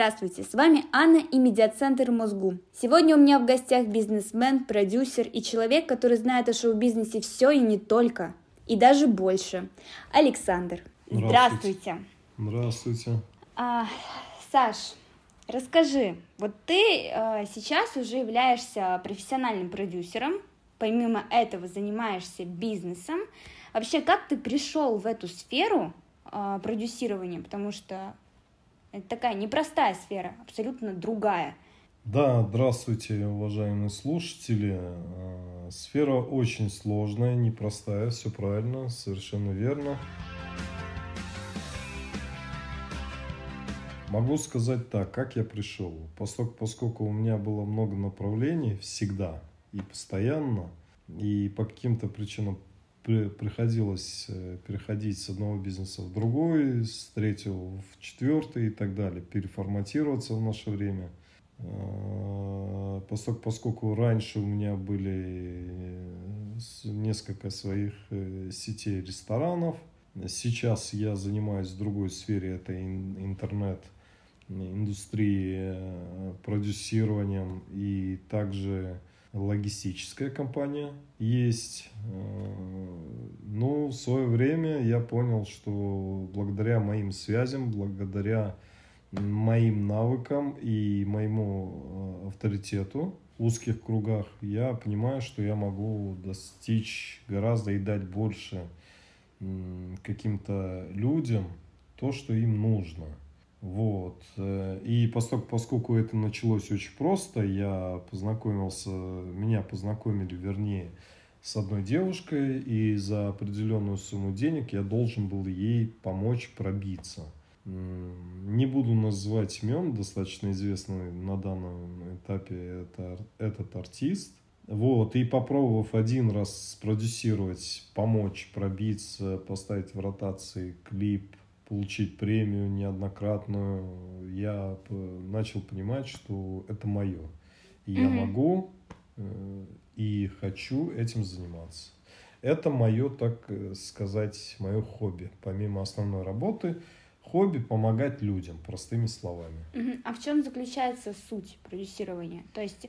Здравствуйте, с вами Анна и Медиацентр Мозгу. Сегодня у меня в гостях бизнесмен, продюсер и человек, который знает о шоу-бизнесе все и не только, и даже больше. Александр. Здравствуйте. Здравствуйте. А, Саш, расскажи, вот ты а, сейчас уже являешься профессиональным продюсером, помимо этого занимаешься бизнесом. Вообще, как ты пришел в эту сферу а, продюсирования? Потому что это такая непростая сфера, абсолютно другая. Да, здравствуйте, уважаемые слушатели. А, сфера очень сложная, непростая, все правильно, совершенно верно. Могу сказать так, как я пришел. Поскольку, поскольку у меня было много направлений всегда и постоянно, и по каким-то причинам при, приходилось э, переходить с одного бизнеса в другой, с третьего в четвертый и так далее, переформатироваться в наше время. А, поскольку, поскольку раньше у меня были э, несколько своих э, сетей ресторанов, сейчас я занимаюсь в другой сфере, это интернет индустрии, продюсированием и также логистическая компания есть. Э, ну, в свое время я понял, что благодаря моим связям, благодаря моим навыкам и моему э, авторитету в узких кругах, я понимаю, что я могу достичь гораздо и дать больше каким-то людям то, что им нужно – вот. Э, и поскольку, это началось очень просто, я познакомился, меня познакомили, вернее, с одной девушкой, и за определенную сумму денег я должен был ей помочь пробиться. Не буду называть имен, достаточно известный на данном этапе это, этот артист. Вот, и попробовав один раз спродюсировать, помочь пробиться, поставить в ротации клип, получить премию неоднократную, я начал понимать, что это мое. И mm-hmm. я могу э, и хочу этим заниматься. Это мое, так э, сказать, мое хобби. Помимо основной работы, хобби помогать людям, простыми словами. Mm-hmm. А в чем заключается суть продюсирования? То есть,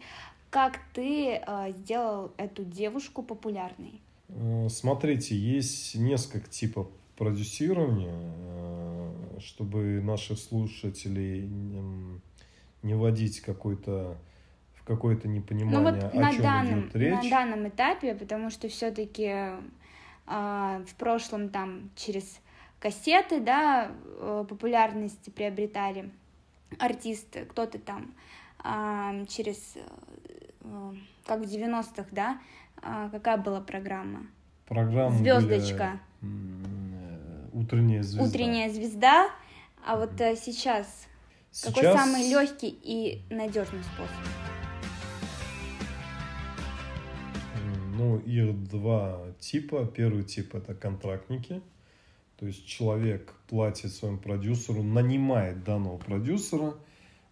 как ты э, сделал эту девушку популярной? Э, смотрите, есть несколько типов продюсирования, э, чтобы наших слушателей не вводить какой-то в какое-то непонимание, ну, вот о на чем данном, идет речь. На данном этапе, потому что все-таки э, в прошлом там через кассеты, да, э, популярность приобретали артисты, кто-то там э, через, э, как в 90-х, да, э, какая была программа? Программа Звездочка. Были Утренняя звезда. Утренняя звезда. А вот mm сейчас, сейчас какой самый легкий и надежный способ? Ну, их два типа. Первый тип это контрактники. То есть человек платит своему продюсеру, нанимает данного продюсера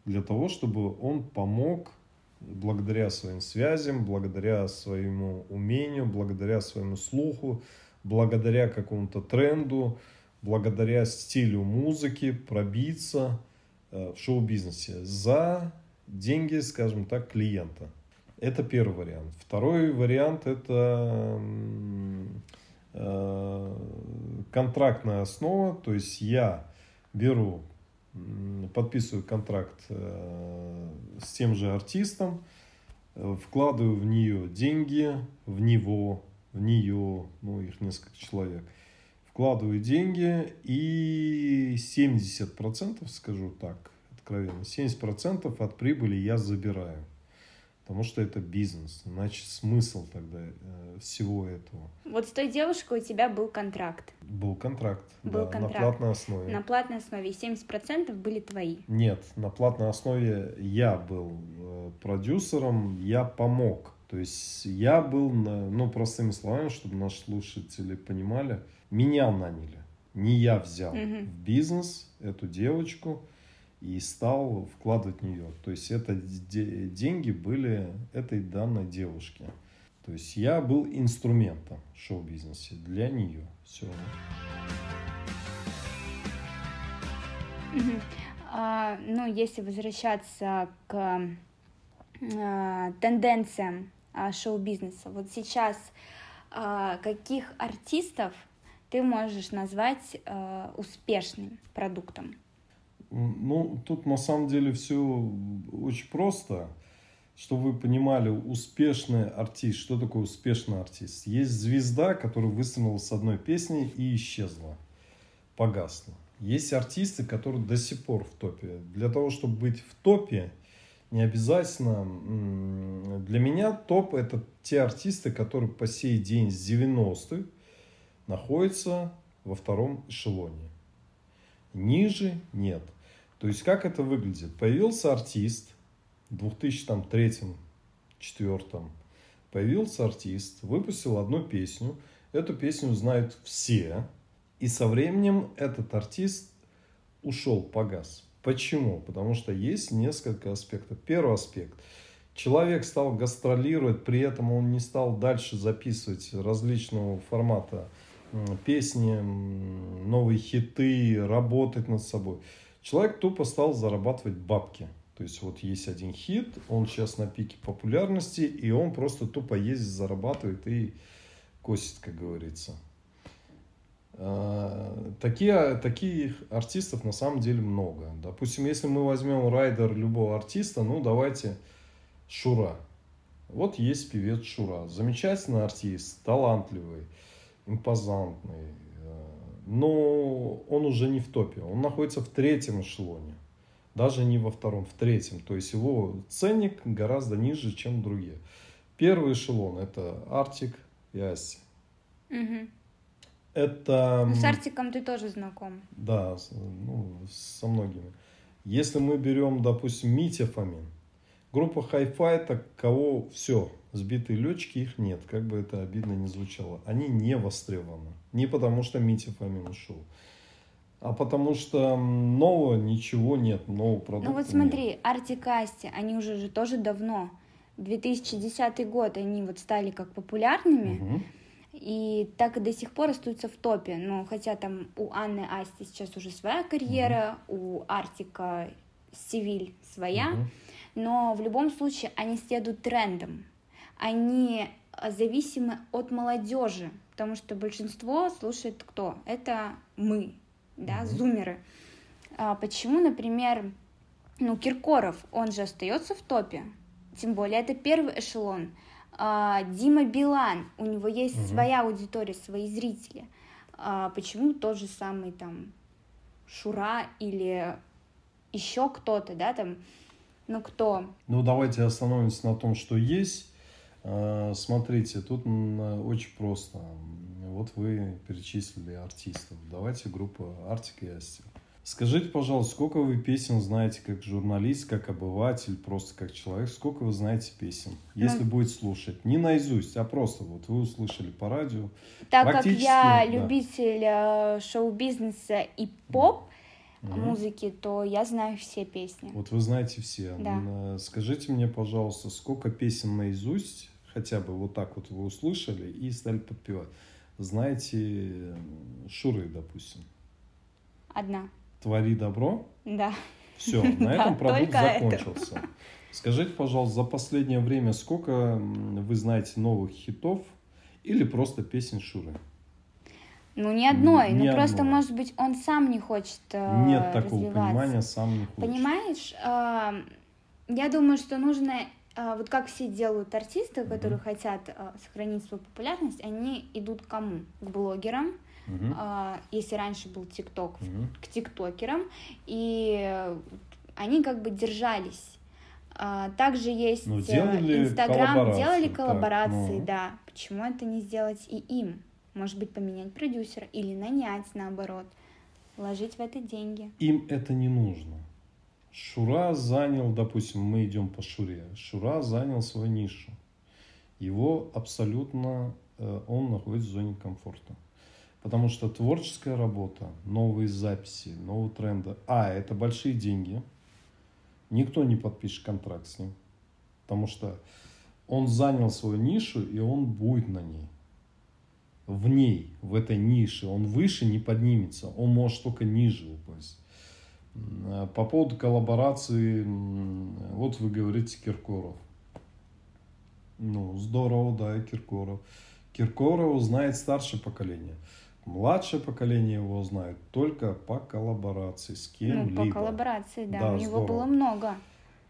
для того, чтобы он помог благодаря своим связям, благодаря своему умению, благодаря своему слуху, благодаря какому-то тренду, благодаря стилю музыки пробиться э, в шоу-бизнесе за деньги, скажем так, клиента. Это первый вариант. Второй вариант это э, контрактная основа, то есть я беру, подписываю контракт э, с тем же артистом, вкладываю в нее деньги, в него, в нее, ну, их несколько человек, вкладываю деньги и 70%, скажу так, откровенно, 70% от прибыли я забираю. Потому что это бизнес. Иначе смысл тогда э, всего этого. Вот с той девушкой у тебя был контракт. Был контракт. Был да, контракт. На платной основе. На платной основе. И 70% были твои. Нет, на платной основе я был э, продюсером, я помог то есть я был, ну, простыми словами, чтобы наши слушатели понимали, меня наняли. Не я взял mm-hmm. в бизнес эту девочку и стал вкладывать в нее. То есть это деньги были этой данной девушке. То есть я был инструментом в шоу-бизнесе для нее. Все. Mm-hmm. А, ну, если возвращаться к а, тенденциям шоу-бизнеса, вот сейчас а, каких артистов ты можешь назвать а, успешным продуктом? Ну, тут на самом деле все очень просто. Чтобы вы понимали, успешный артист, что такое успешный артист? Есть звезда, которая выстрелила с одной песней и исчезла, погасла. Есть артисты, которые до сих пор в топе. Для того, чтобы быть в топе, не обязательно. Для меня топ это те артисты, которые по сей день с 90-х находятся во втором эшелоне. Ниже нет. То есть как это выглядит? Появился артист в 2003-2004 появился артист, выпустил одну песню. Эту песню знают все. И со временем этот артист ушел, погас. Почему? Потому что есть несколько аспектов. Первый аспект. Человек стал гастролировать, при этом он не стал дальше записывать различного формата песни, новые хиты, работать над собой. Человек тупо стал зарабатывать бабки. То есть вот есть один хит, он сейчас на пике популярности, и он просто тупо ездит, зарабатывает и косит, как говорится. А, такие, таких артистов на самом деле много. Допустим, если мы возьмем райдер любого артиста, ну давайте Шура. Вот есть певец Шура. Замечательный артист, талантливый, импозантный. А, но он уже не в топе. Он находится в третьем эшелоне. Даже не во втором, в третьем. То есть его ценник гораздо ниже, чем другие. Первый эшелон это Артик и Асти. Угу. Это... Ну, с Артиком ты тоже знаком. Да, ну, со многими. Если мы берем, допустим, Митя Фомин, группа Hi-Fi, это кого все, сбитые летчики, их нет, как бы это обидно не звучало. Они не востребованы. Не потому, что Митя Фомин ушел, а потому что нового ничего нет, нового продукта Ну вот смотри, Артик Асти, они уже же тоже давно, 2010 год, они вот стали как популярными, угу. И так и до сих пор остаются в топе. Ну, хотя там у Анны Асти сейчас уже своя карьера, mm у Артика Сивиль своя. mm Но в любом случае они следуют трендам. Они зависимы от молодежи, потому что большинство слушает кто? Это мы, да, mm зумеры. А почему, например, ну, Киркоров, он же остается в топе, тем более это первый эшелон. А, Дима Билан, у него есть угу. своя аудитория, свои зрители. А, почему тот же самый там Шура или еще кто-то, да, там, ну кто? Ну давайте остановимся на том, что есть. А, смотрите, тут очень просто. Вот вы перечислили артистов. Давайте группа Артик и Асти. Скажите, пожалуйста, сколько вы песен знаете как журналист, как обыватель, просто как человек? Сколько вы знаете песен, если ну, будете слушать? Не наизусть, а просто вот вы услышали по радио. Так как я да. любитель э, шоу-бизнеса и поп, угу. музыки, то я знаю все песни. Вот вы знаете все. Да. Скажите мне, пожалуйста, сколько песен наизусть, хотя бы вот так вот вы услышали и стали подпевать. Знаете Шуры, допустим? Одна. Твори добро. Да. Все, на этом продукт закончился. Скажите, пожалуйста, за последнее время сколько вы знаете новых хитов или просто песен Шуры? Ну, ни одной. Ни ну, просто, может быть, он сам не хочет э, Нет такого понимания, сам не хочет. Понимаешь, э, я думаю, что нужно, э, вот как все делают артисты, которые mm-hmm. хотят э, сохранить свою популярность, они идут к кому? К блогерам, угу. если раньше был ТикТок, угу. к тиктокерам, и они как бы держались. А, также есть ну, Инстаграм, делали коллаборации, так, ну... да. Почему это не сделать и им? Может быть, поменять продюсера или нанять, наоборот, вложить в это деньги. Им это не нужно. Шура занял, допустим, мы идем по Шуре. Шура занял свою нишу. Его абсолютно, э, он находится в зоне комфорта. Потому что творческая работа, новые записи, новые тренды. А, это большие деньги. Никто не подпишет контракт с ним. Потому что он занял свою нишу, и он будет на ней. В ней, в этой нише. Он выше не поднимется. Он может только ниже упасть. По поводу коллаборации, вот вы говорите Киркоров. Ну, здорово, да, Киркоров. Киркорова знает старшее поколение. Младшее поколение его знает только по коллаборации с кем-либо. Ну, по коллаборации, да, да у него здорово. было много.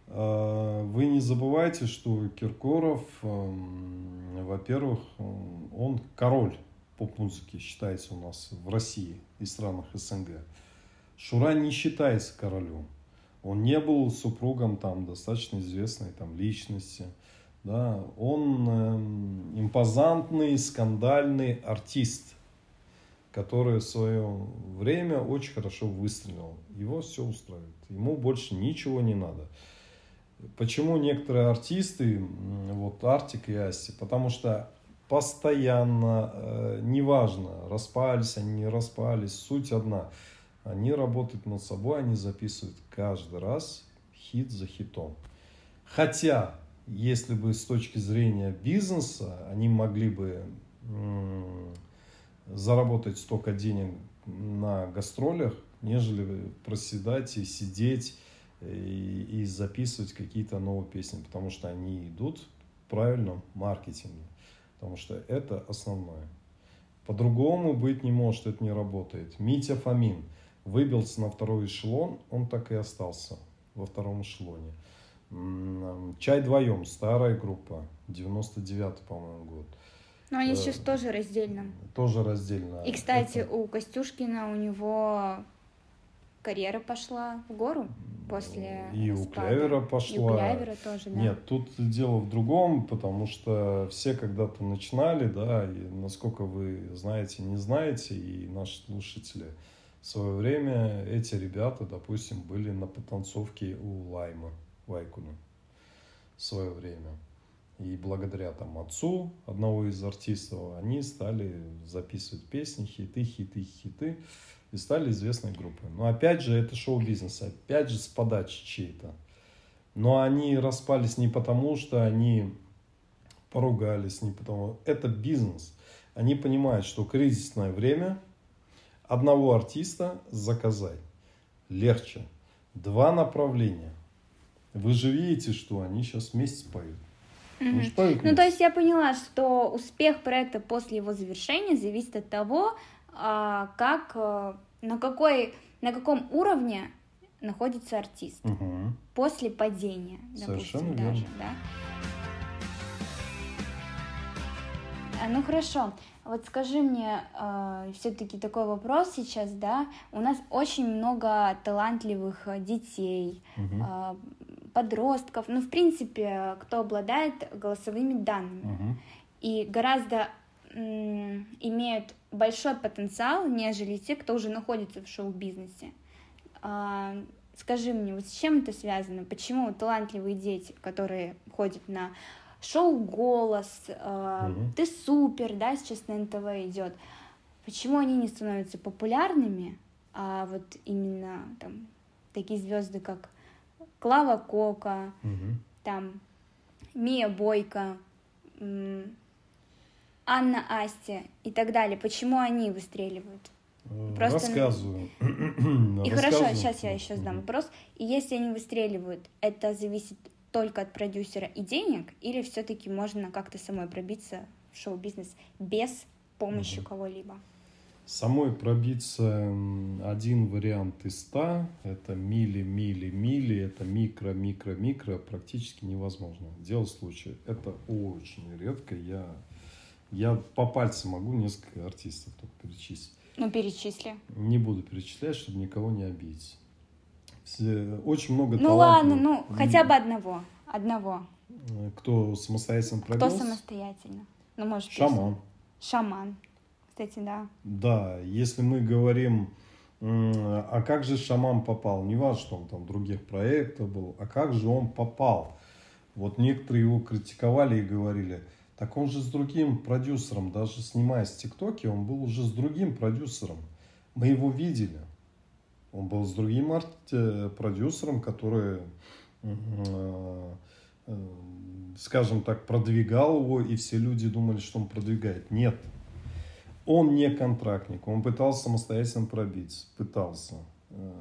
А, вы не забывайте, что Киркоров, эм, во-первых, он король поп-музыки считается у нас в России и странах СНГ. Шура не считается королем. Он не был супругом там достаточно известной там личности. Да, он э, импозантный, скандальный артист, который в свое время очень хорошо выстрелил. Его все устраивает. Ему больше ничего не надо. Почему некоторые артисты, вот Артик и Асти, потому что постоянно, э, неважно, распались они, не распались, суть одна. Они работают над собой, они записывают каждый раз хит за хитом. Хотя если бы с точки зрения бизнеса они могли бы заработать столько денег на гастролях, нежели проседать и сидеть и, и записывать какие-то новые песни, потому что они идут в правильном маркетинге, потому что это основное. По-другому быть не может, это не работает. Митя Фомин выбился на второй эшелон, он так и остался во втором эшелоне. Чай вдвоем, старая группа, 99 по-моему, год. Но они сейчас э, тоже раздельно. Тоже раздельно. И, кстати, Это... у Костюшкина у него карьера пошла в гору после И у Клявера пошла. И у Клявера тоже, да. Нет, тут дело в другом, потому что все когда-то начинали, да, и насколько вы знаете, не знаете, и наши слушатели, в свое время эти ребята, допустим, были на потанцовке у Лайма. Вайкуну в свое время. И благодаря там отцу одного из артистов они стали записывать песни, хиты, хиты, хиты и стали известной группой. Но опять же, это шоу-бизнес, опять же с подачи чьей-то. Но они распались не потому, что они поругались, не потому. Это бизнес. Они понимают, что кризисное время одного артиста заказать легче. Два направления. Вы же видите, что они сейчас вместе поют. Поют ну, то есть я поняла, что успех проекта после его завершения зависит от того, а, как, э, на, какой, на каком уровне находится артист. Угу. после падения, допустим, Совершенно даже, да. А, ну хорошо, вот скажи мне, э, все-таки такой вопрос сейчас, да? У нас очень много талантливых э, детей, угу. э, подростков, ну, в принципе, кто обладает голосовыми данными. Угу. И гораздо м, имеют большой потенциал, нежели те, кто уже находится в шоу-бизнесе. А, скажи мне, вот с чем это связано? Почему талантливые дети, которые ходят на шоу «Голос», угу. «Ты супер», да, сейчас на НТВ идет, почему они не становятся популярными, а вот именно там такие звезды, как Клава Кока, угу. там Мия Бойко, Анна Асти и так далее. Почему они выстреливают? Просто... Рассказываю. И хорошо, сейчас я еще задам вопрос. И если они выстреливают, это зависит только от продюсера и денег, или все-таки можно как-то самой пробиться в шоу-бизнес без помощи угу. кого-либо? Самой пробиться один вариант из ста, это мили, мили, мили, это микро, микро, микро, практически невозможно. Дело случая, это очень редко. Я, я по пальцам могу несколько артистов только перечислить. Ну, перечисли. Не буду перечислять, чтобы никого не обидеть. Все, очень много Ну ладно, ну хотя бы одного. Одного. Кто самостоятельно пробился? Кто самостоятельно? Ну, может, Шаман. Шаман кстати, да. Да, если мы говорим, а как же шаман попал? Не важно, что он там других проектов был, а как же он попал? Вот некоторые его критиковали и говорили, так он же с другим продюсером, даже снимаясь в ТикТоке, он был уже с другим продюсером. Мы его видели. Он был с другим арт- продюсером, который, э, э, скажем так, продвигал его, и все люди думали, что он продвигает. Нет, он не контрактник, он пытался самостоятельно пробиться, пытался. Э,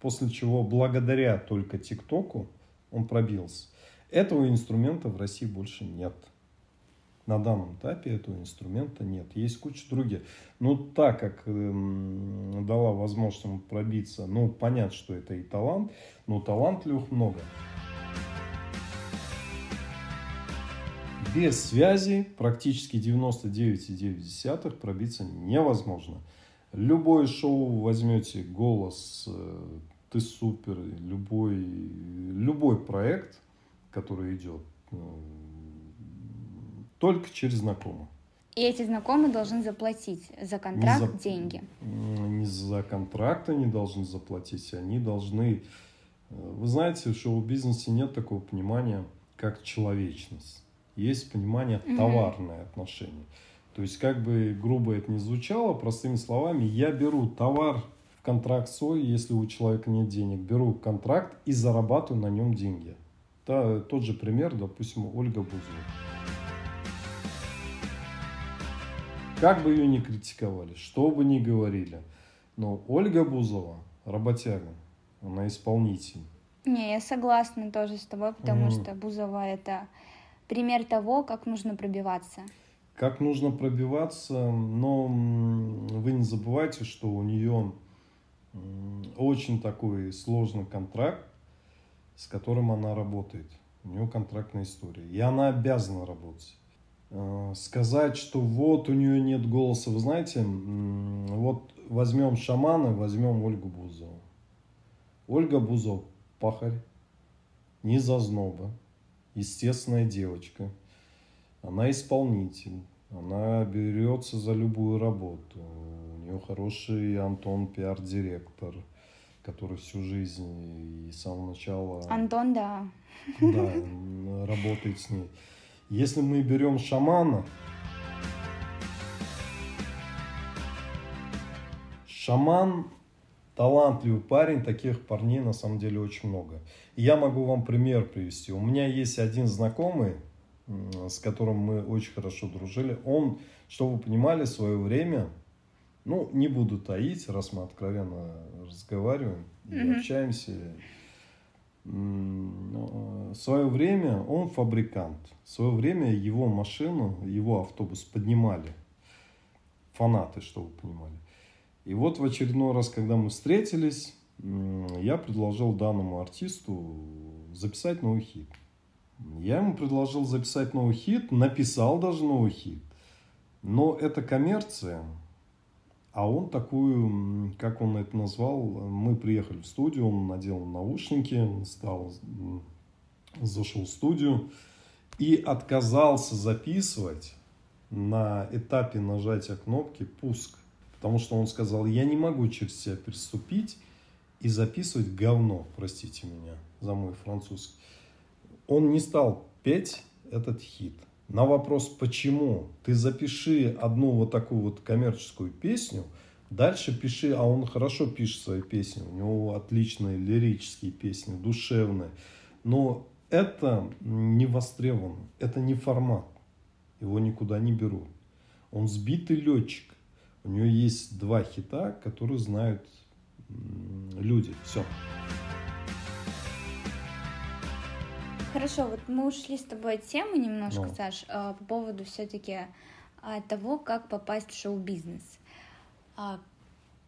после чего благодаря только ТикТоку он пробился. Этого инструмента в России больше нет. На данном этапе этого инструмента нет. Есть куча других. Но так как э, дала возможность ему пробиться, ну, понятно, что это и талант, но талантливых много. Без связи практически 99,9 пробиться невозможно. Любое шоу возьмете, голос, э, ты супер, любой, любой проект, который идет, э, только через знакомых. И эти знакомые должны заплатить за контракт не за, деньги. Не за контракт они должны заплатить, они должны... Э, вы знаете, в шоу-бизнесе нет такого понимания, как человечность. Есть понимание товарное угу. отношение. То есть, как бы грубо это ни звучало, простыми словами, я беру товар в контракт свой, если у человека нет денег, беру контракт и зарабатываю на нем деньги. Да, тот же пример, допустим, Ольга Бузова. Как бы ее ни критиковали, что бы ни говорили, но Ольга Бузова работяга, она исполнитель. Не, я согласна тоже с тобой, потому mm. что Бузова это пример того, как нужно пробиваться. Как нужно пробиваться, но вы не забывайте, что у нее очень такой сложный контракт, с которым она работает. У нее контрактная история. И она обязана работать. Э, сказать, что вот у нее нет голоса, вы знаете, вот возьмем шамана, возьмем Ольгу Бузову. Ольга Бузов пахарь, не зазноба, естественная девочка. Она исполнитель, она берется за любую работу. У нее хороший Антон пиар-директор, который всю жизнь и с самого начала... Антон, да. Да, работает с ней. Если мы берем шамана, шаман талантливый парень, таких парней на самом деле очень много. И я могу вам пример привести. У меня есть один знакомый, с которым мы очень хорошо дружили. Он, чтобы вы понимали, в свое время, ну, не буду таить, раз мы откровенно разговариваем и mm-hmm. общаемся, в свое время он фабрикант. В свое время его машину, его автобус поднимали. Фанаты, чтобы вы понимали. И вот в очередной раз, когда мы встретились, я предложил данному артисту записать новый хит. Я ему предложил записать новый хит, написал даже новый хит. Но это коммерция, а он такую, как он это назвал, мы приехали в студию, он надел наушники, стал, зашел в студию и отказался записывать на этапе нажатия кнопки «Пуск». Потому что он сказал, я не могу через себя переступить и записывать говно, простите меня за мой французский. Он не стал петь этот хит – на вопрос «почему?» ты запиши одну вот такую вот коммерческую песню, дальше пиши, а он хорошо пишет свои песни, у него отличные лирические песни, душевные, но это не востребовано, это не формат, его никуда не берут. Он сбитый летчик, у него есть два хита, которые знают люди, все. Хорошо, вот мы ушли с тобой от темы немножко, ну. Саш, а, по поводу все-таки а, того, как попасть в шоу-бизнес. А,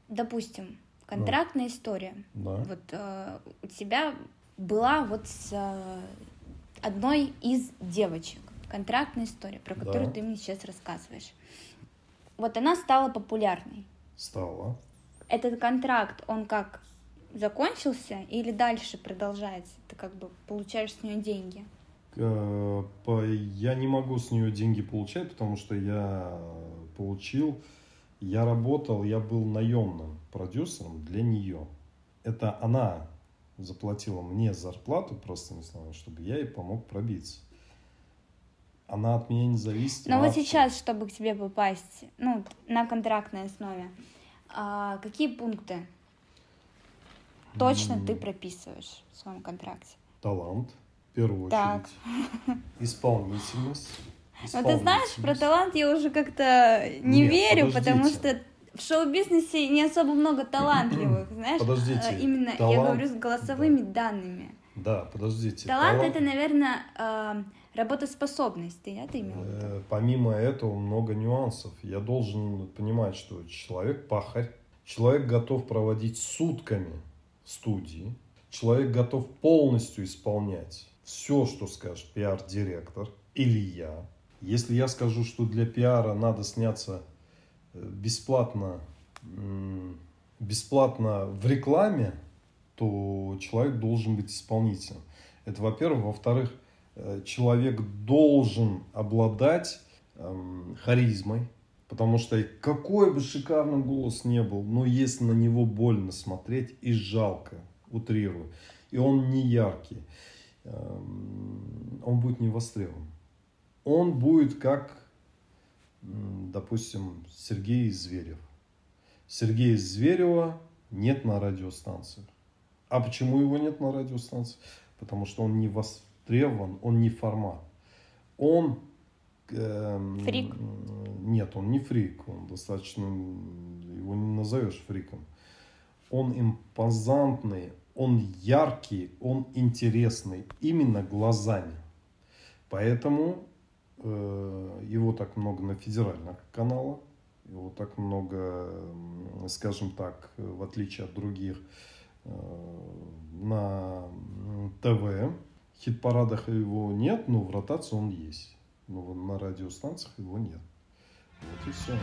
допустим, контрактная да. история. Да. Вот у тебя была вот с одной из девочек контрактная история, про которую да. ты мне сейчас рассказываешь. Вот она стала популярной. Стала. Этот контракт, он как закончился или дальше продолжается? Ты как бы получаешь с нее деньги? Э, я не могу с нее деньги получать, потому что я получил, я работал, я был наемным продюсером для нее. Это она заплатила мне зарплату, просто не знаю, чтобы я ей помог пробиться. Она от меня не зависит. Но вот сейчас, чтобы к тебе попасть, ну, на контрактной основе, а, какие пункты точно ты прописываешь в своем контракте? Талант, в первую так. очередь. Исполнительность. Но ты знаешь, про талант я уже как-то не Нет, верю, подождите. потому что в шоу-бизнесе не особо много талантливых, знаешь? Подождите, э, Именно, я талант- говорю, с голосовыми данными. Да, подождите. Талант талант- это, наверное, э, работоспособность, ты это имел? Э, Помимо этого много нюансов. Я должен понимать, что человек пахарь, человек готов проводить сутками студии, человек готов полностью исполнять все, что скажет пиар-директор или я. Если я скажу, что для пиара надо сняться э, бесплатно, бесплатно в рекламе, то человек должен быть исполнителем. Это, во-первых. Во-вторых, э, человек должен обладать эм, харизмой, потому что какой бы шикарный голос не был, но если на него больно смотреть и жалко, утрирую, и он не яркий, эм, он будет не востребован. Он будет как, допустим, Сергей Зверев. Сергея Зверева нет на радиостанциях. А почему его нет на радиостанции? Потому что он не востребован, он не формат. Он... эм, Фрик? Нет, он не фрик. Он достаточно... Его не назовешь фриком. Он импозантный, он яркий, он интересный. Именно глазами. Поэтому э, его так много на федеральных каналах. Его так много, скажем так, в отличие от других, э, на ТВ. В хит-парадах его нет, но в ротации он есть. Но вот на радиостанциях его нет. Вот и все.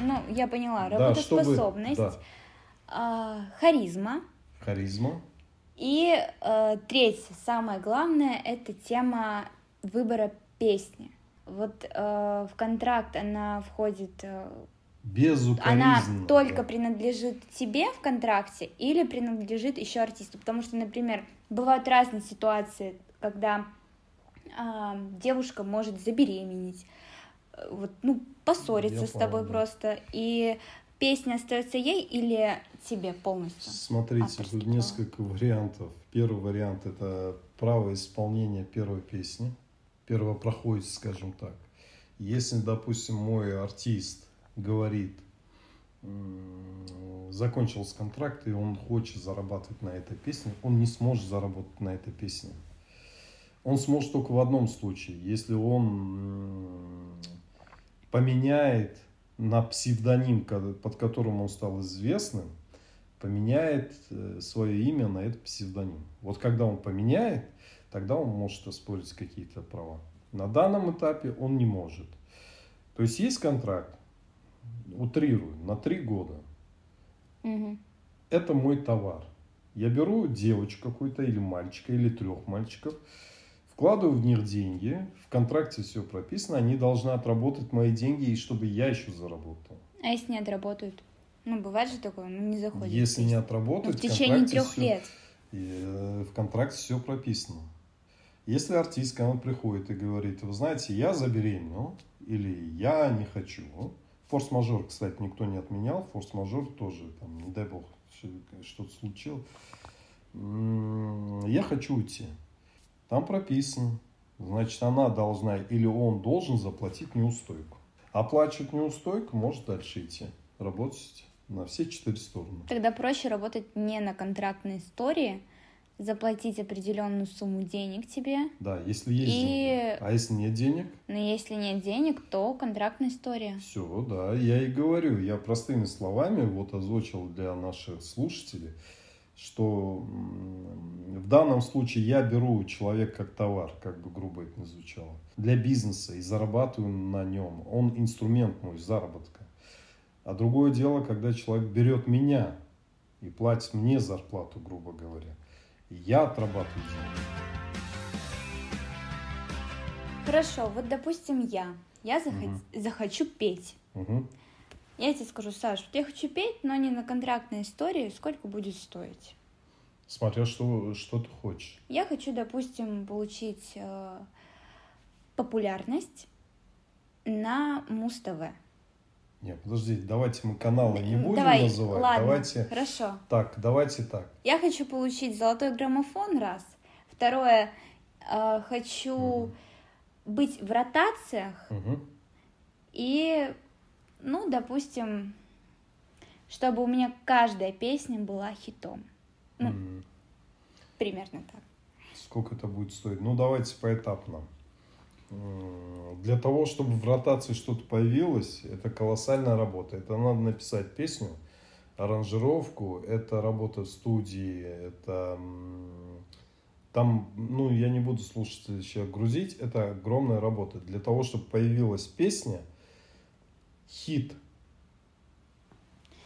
Ну, я поняла. Да, чтобы- Работоспособность, да. а, харизма. Харизма. И э, третье, самое главное, это тема выбора песни. Вот э, в контракт она входит, э, она только да. принадлежит тебе в контракте или принадлежит еще артисту. Потому что, например, бывают разные ситуации, когда а, девушка может забеременеть, э, вот, ну, поссориться Я с тобой понял, да. просто, и песня остается ей или тебе полностью? Смотрите, тут несколько вариантов. Первый вариант это право исполнения первой песни. Первопроходец, скажем так. Если, допустим, мой артист говорит, закончился контракт, и он хочет зарабатывать на этой песне, он не сможет заработать на этой песне. Он сможет только в одном случае, если он поменяет на псевдоним, под которым он стал известным, поменяет э, свое имя на этот псевдоним. Вот когда он поменяет, тогда он может оспорить какие-то права. На данном этапе он не может. То есть есть контракт, утрирую, на три года. Мгм. Это мой товар. Я беру девочку какую-то или мальчика, или трех мальчиков, вкладываю в них деньги, в контракте все прописано, они должны отработать мои деньги, и чтобы я еще заработал. А если не отработают? Ну, бывает же такое, ну, не заходит. Если не отработают, Ну, в течение трех всё- лет. И, э, в контракте все прописано. Если артист ко мне приходит и говорит, вы знаете, я забеременел, или я не хочу. Форс-мажор, кстати, никто не отменял. Форс-мажор тоже, там, не дай бог, что- что-то случилось. Я хочу уйти. Там прописано. Значит, она должна или он должен заплатить неустойку. Оплачивать неустойку, может дальше идти. Работать на все четыре стороны. Тогда проще работать не на контрактной истории, заплатить определенную сумму денег тебе, Да, если есть И- деньги. А если нет денег, но если нет денег, то контрактная история. все, да, я и говорю. Я простыми словами вот озвучил для наших слушателей, что в данном случае я беру человека как товар, как бы грубо это ни звучало, для бизнеса и зарабатываю на нем. Он инструмент мой заработка. А другое дело, когда человек берет меня и платит мне зарплату, грубо говоря. И я отрабатываю деньги. Хорошо, вот допустим я. Я захот- захочу петь. Мгм. Я тебе скажу, Саш, вот я хочу петь, но не на контрактной истории, сколько будет стоить? Смотря что, что ты хочешь. Я хочу, допустим, получить э, популярность на Муз-ТВ. Не, подожди, давайте мы каналы не будем Давай, называть. ладно, Давайте хорошо. так, давайте так. Я хочу получить золотой граммофон, раз. Второе, э, хочу Мгм. быть в ротациях Мгм. И, ну, допустим, чтобы у меня каждая песня была хитом. Ну, М. примерно так. Сколько это будет стоить? Ну, давайте поэтапно. Для того, чтобы в ротации что-то появилось, это колоссальная работа. Это надо написать песню, аранжировку, это работа в студии, это там, ну, я не буду слушателей сейчас грузить, это огромная работа. Для того, чтобы появилась песня, хит,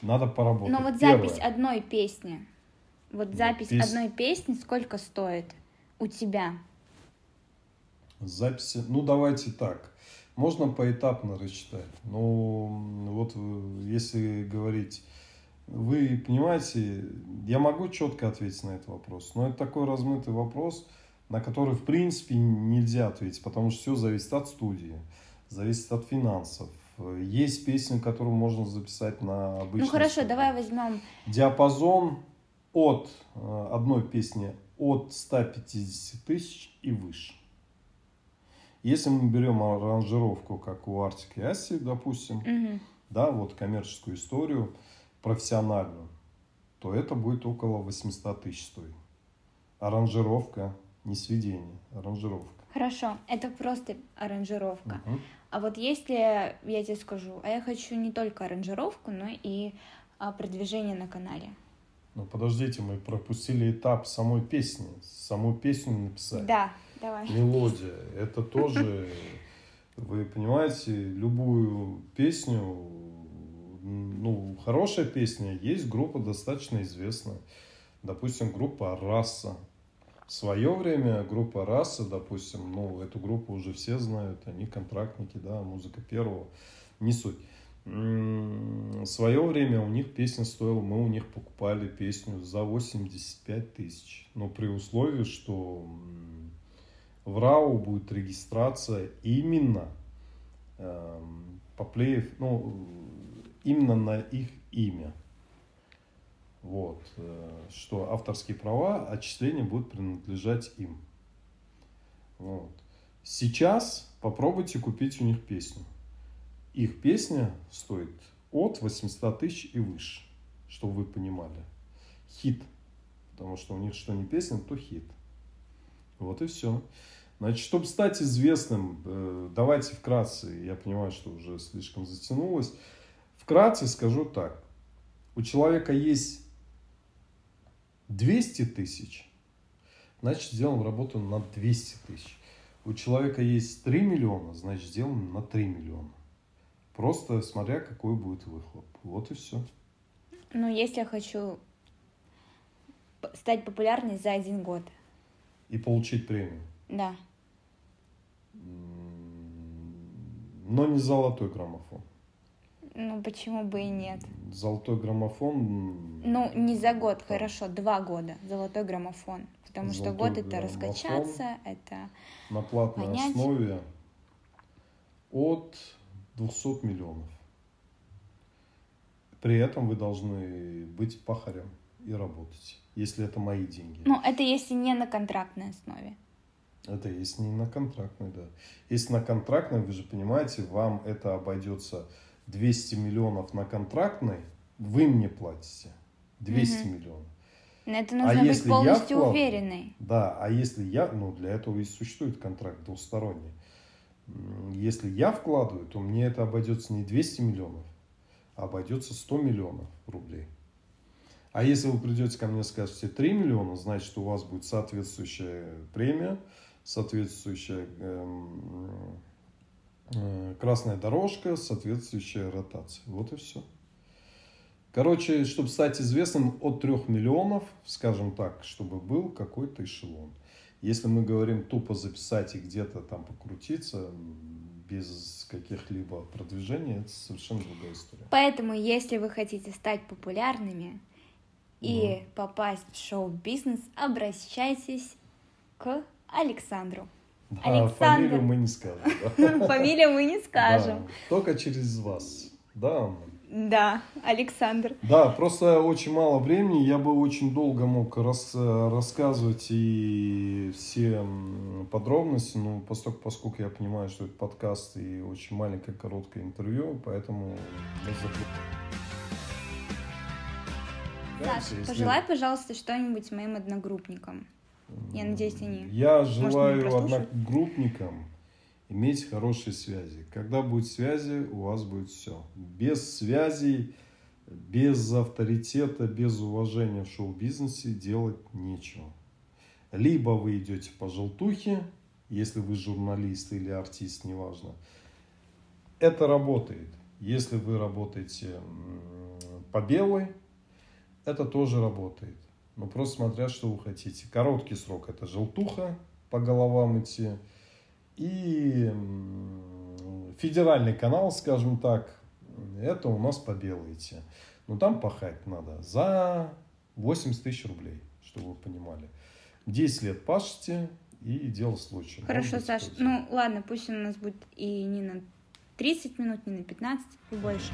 надо поработать. Но вот Первое. запись одной песни, вот Ну, запись пес- одной песни сколько стоит у тебя? Записи. Ну, давайте так. Можно поэтапно рассчитать. Ну, вот э, если говорить, вы понимаете, я могу четко ответить на этот вопрос, но это такой размытый вопрос, на который, в принципе, нельзя ответить, потому что все зависит от студии, зависит от финансов. Есть песни, которую можно записать на обычной ну хорошо, студии. давай возьмем. Диапазон от э, одной песни от 150 тысяч и выше. Если мы берем аранжировку, как у Артик и допустим, Мгм. да, вот коммерческую историю, профессиональную, то это будет около 800 тысяч стоить. Аранжировка, не сведение, аранжировка. Хорошо, это просто аранжировка. Мгм. А вот если я тебе скажу, а я хочу не только аранжировку, но и а, продвижение на канале. Ну, подождите, мы пропустили этап самой песни. Саму песню написать. Да, давай. Мелодия. Это тоже, вы понимаете, любую песню, ну, хорошая песня, есть группа достаточно известная. Допустим, группа Раса. Свое время группа Раса, допустим, ну, эту группу уже все знают, они контрактники, да, музыка первого, не суть. В свое время у них песня стоила, мы у них покупали песню за 85 тысяч. Но при условии, что в РАО будет регистрация именно эм, по плеев, ну, именно на их имя. Вот. э, Что авторские права, отчисления будут принадлежать им. Вот. Сейчас попробуйте купить у них песню. Их песня стоит от 800 тысяч и выше, чтобы вы понимали. Хит. Потому что у них что не песня, то хит. Вот и все. Значит, чтобы стать известным, э, давайте вкратце, я понимаю, что уже слишком затянулось. Вкратце скажу так. У человека есть 200 тысяч, значит, сделаем работу на 200 тысяч. У человека есть 3 миллиона, значит, сделаем на 3 миллиона. Просто смотря какой будет выхлоп. Вот и все. Ну, если я хочу стать популярной за один год, И получить премию. да. Но не золотой граммофон. Ну, почему бы и нет? Золотой граммофон... Ну, не за год, хорошо, два года золотой граммофон. Потому что Золотой год это раскачаться, это... на платной Понять. основе от 200 миллионов. При этом вы должны быть пахарем и работать, если это мои деньги. Ну, это если не на контрактной основе. Это если не на контрактной, да. Если на контрактной, вы же понимаете, вам это обойдется 200 миллионов на контрактной, вы мне платите 200 Мгм. миллионов. На это нужно быть А если я полностью вкладываю? уверенной. Да, а если я, ну для этого и существует контракт двусторонний. Если я вкладываю, то мне это обойдется не 200 миллионов, а обойдется 100 миллионов рублей. А если вы придете ко мне и скажете 3 миллиона, значит, у вас будет соответствующая премия, соответствующая эм, красная дорожка, соответствующая ротация. Вот и все. Короче, чтобы стать известным от 3 миллионов, скажем так, чтобы был какой-то эшелон. Если мы говорим тупо записать и где-то там покрутиться, без каких-либо продвижений, это совершенно другая история. Поэтому, если вы хотите стать популярными и попасть в шоу-бизнес, обращайтесь к Александру. Александр. фамилию мы не скажем. да. Фамилию мы не скажем. Да, только через вас. Да, Да, Александр. Да, просто очень мало времени. Я бы очень долго мог рас, рассказывать и все подробности, но поскольку, поскольку я понимаю, что это подкаст и очень маленькое короткое интервью, поэтому Саша, пожелай, пожалуйста, что-нибудь моим одногруппникам. Я надеюсь, они... Я желаю одногруппникам иметь хорошие связи. Когда будет связи, у вас будет все. Без связей, без авторитета, без уважения в шоу-бизнесе делать нечего. Либо вы идете по желтухе, если вы журналист или артист, неважно. Это работает. Если вы работаете по белой, это тоже работает. Но просто смотря, что вы хотите. Короткий срок – это желтуха, по головам идти – и федеральный канал, скажем так, это у нас по белыйте. Но там пахать надо за 80 тысяч рублей, чтобы вы понимали. 10 лет пашете, и дело случая. Хорошо, Саша. Ну, ладно, пусть он у нас будет и не на 30 минут, не на 15, и больше.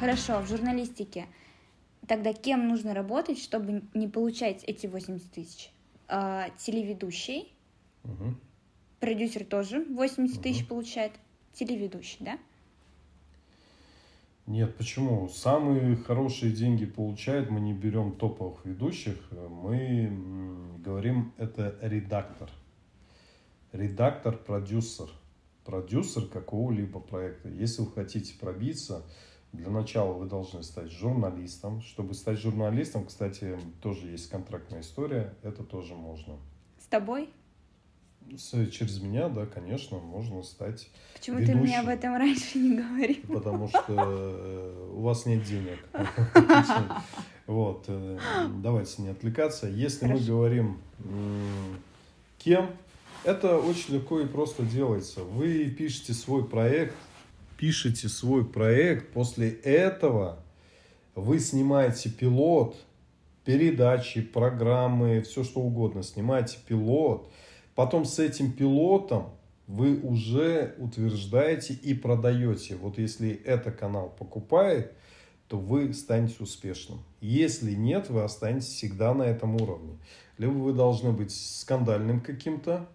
Хорошо, в журналистике. Тогда кем нужно работать, чтобы не получать эти 80 тысяч? э, телеведущий, угу. продюсер тоже 80 угу. тысяч получает, телеведущий, да? Нет, почему? Самые хорошие деньги получает, мы не берем топовых ведущих, мы говорим, это редактор. Редактор, продюсер. Продюсер какого-либо проекта. Если вы хотите пробиться, для начала вы должны стать журналистом. Чтобы стать журналистом, кстати, тоже есть контрактная история, это тоже можно. С тобой? С, через меня, да, конечно, можно стать Почему ведущим. ты мне об этом раньше не говорил? Потому что э, у вас нет денег. Вот, э, давайте не отвлекаться. Если мы говорим кем, это очень легко и просто делается. Вы пишете свой проект, пишете свой проект, после этого вы снимаете пилот, передачи, программы, все что угодно, снимаете пилот, потом с этим пилотом вы уже утверждаете и продаете. Вот если это канал покупает, то вы станете успешным. Если нет, вы останетесь всегда на этом уровне. Либо вы должны быть скандальным каким-то,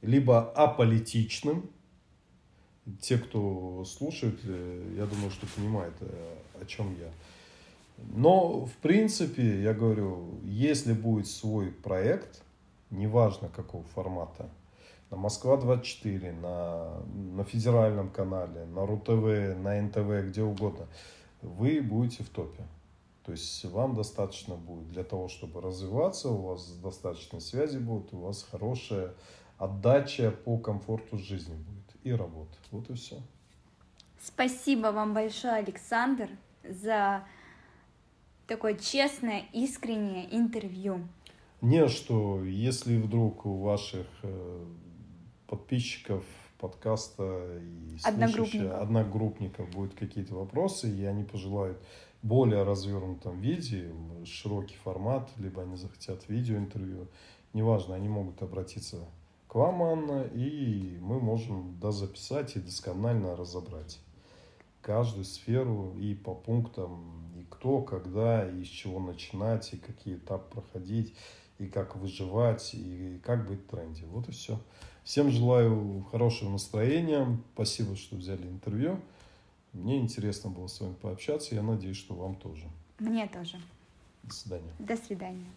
либо аполитичным, те, кто слушает, э, я думаю, что понимают, э, о чем я. Но, в принципе, я говорю, если будет свой проект, неважно какого формата, на Москва-24, на, на федеральном канале, на РУ-ТВ, на НТВ, где угодно, вы будете в топе. То есть вам достаточно будет для того, чтобы развиваться, у вас достаточно связи будут, у вас хорошая отдача по комфорту жизни будет и работы. Вот и все. Спасибо вам большое, Александр, за такое честное, искреннее интервью. Не, что если вдруг у ваших э, подписчиков подкаста и одногруппников. одногруппников будут какие-то вопросы, и они пожелают более развернутом виде, широкий формат, либо они захотят видеоинтервью, неважно, они могут обратиться к вам, Анна, и мы можем дозаписать и досконально разобрать каждую сферу и по пунктам, и кто, когда, и с чего начинать, и какие этапы проходить, и как выживать, и как быть в тренде. Вот и все. Всем желаю хорошего настроения. Спасибо, что взяли интервью. Мне интересно было с вами пообщаться. Я надеюсь, что вам тоже. Мне тоже. До свидания. До свидания.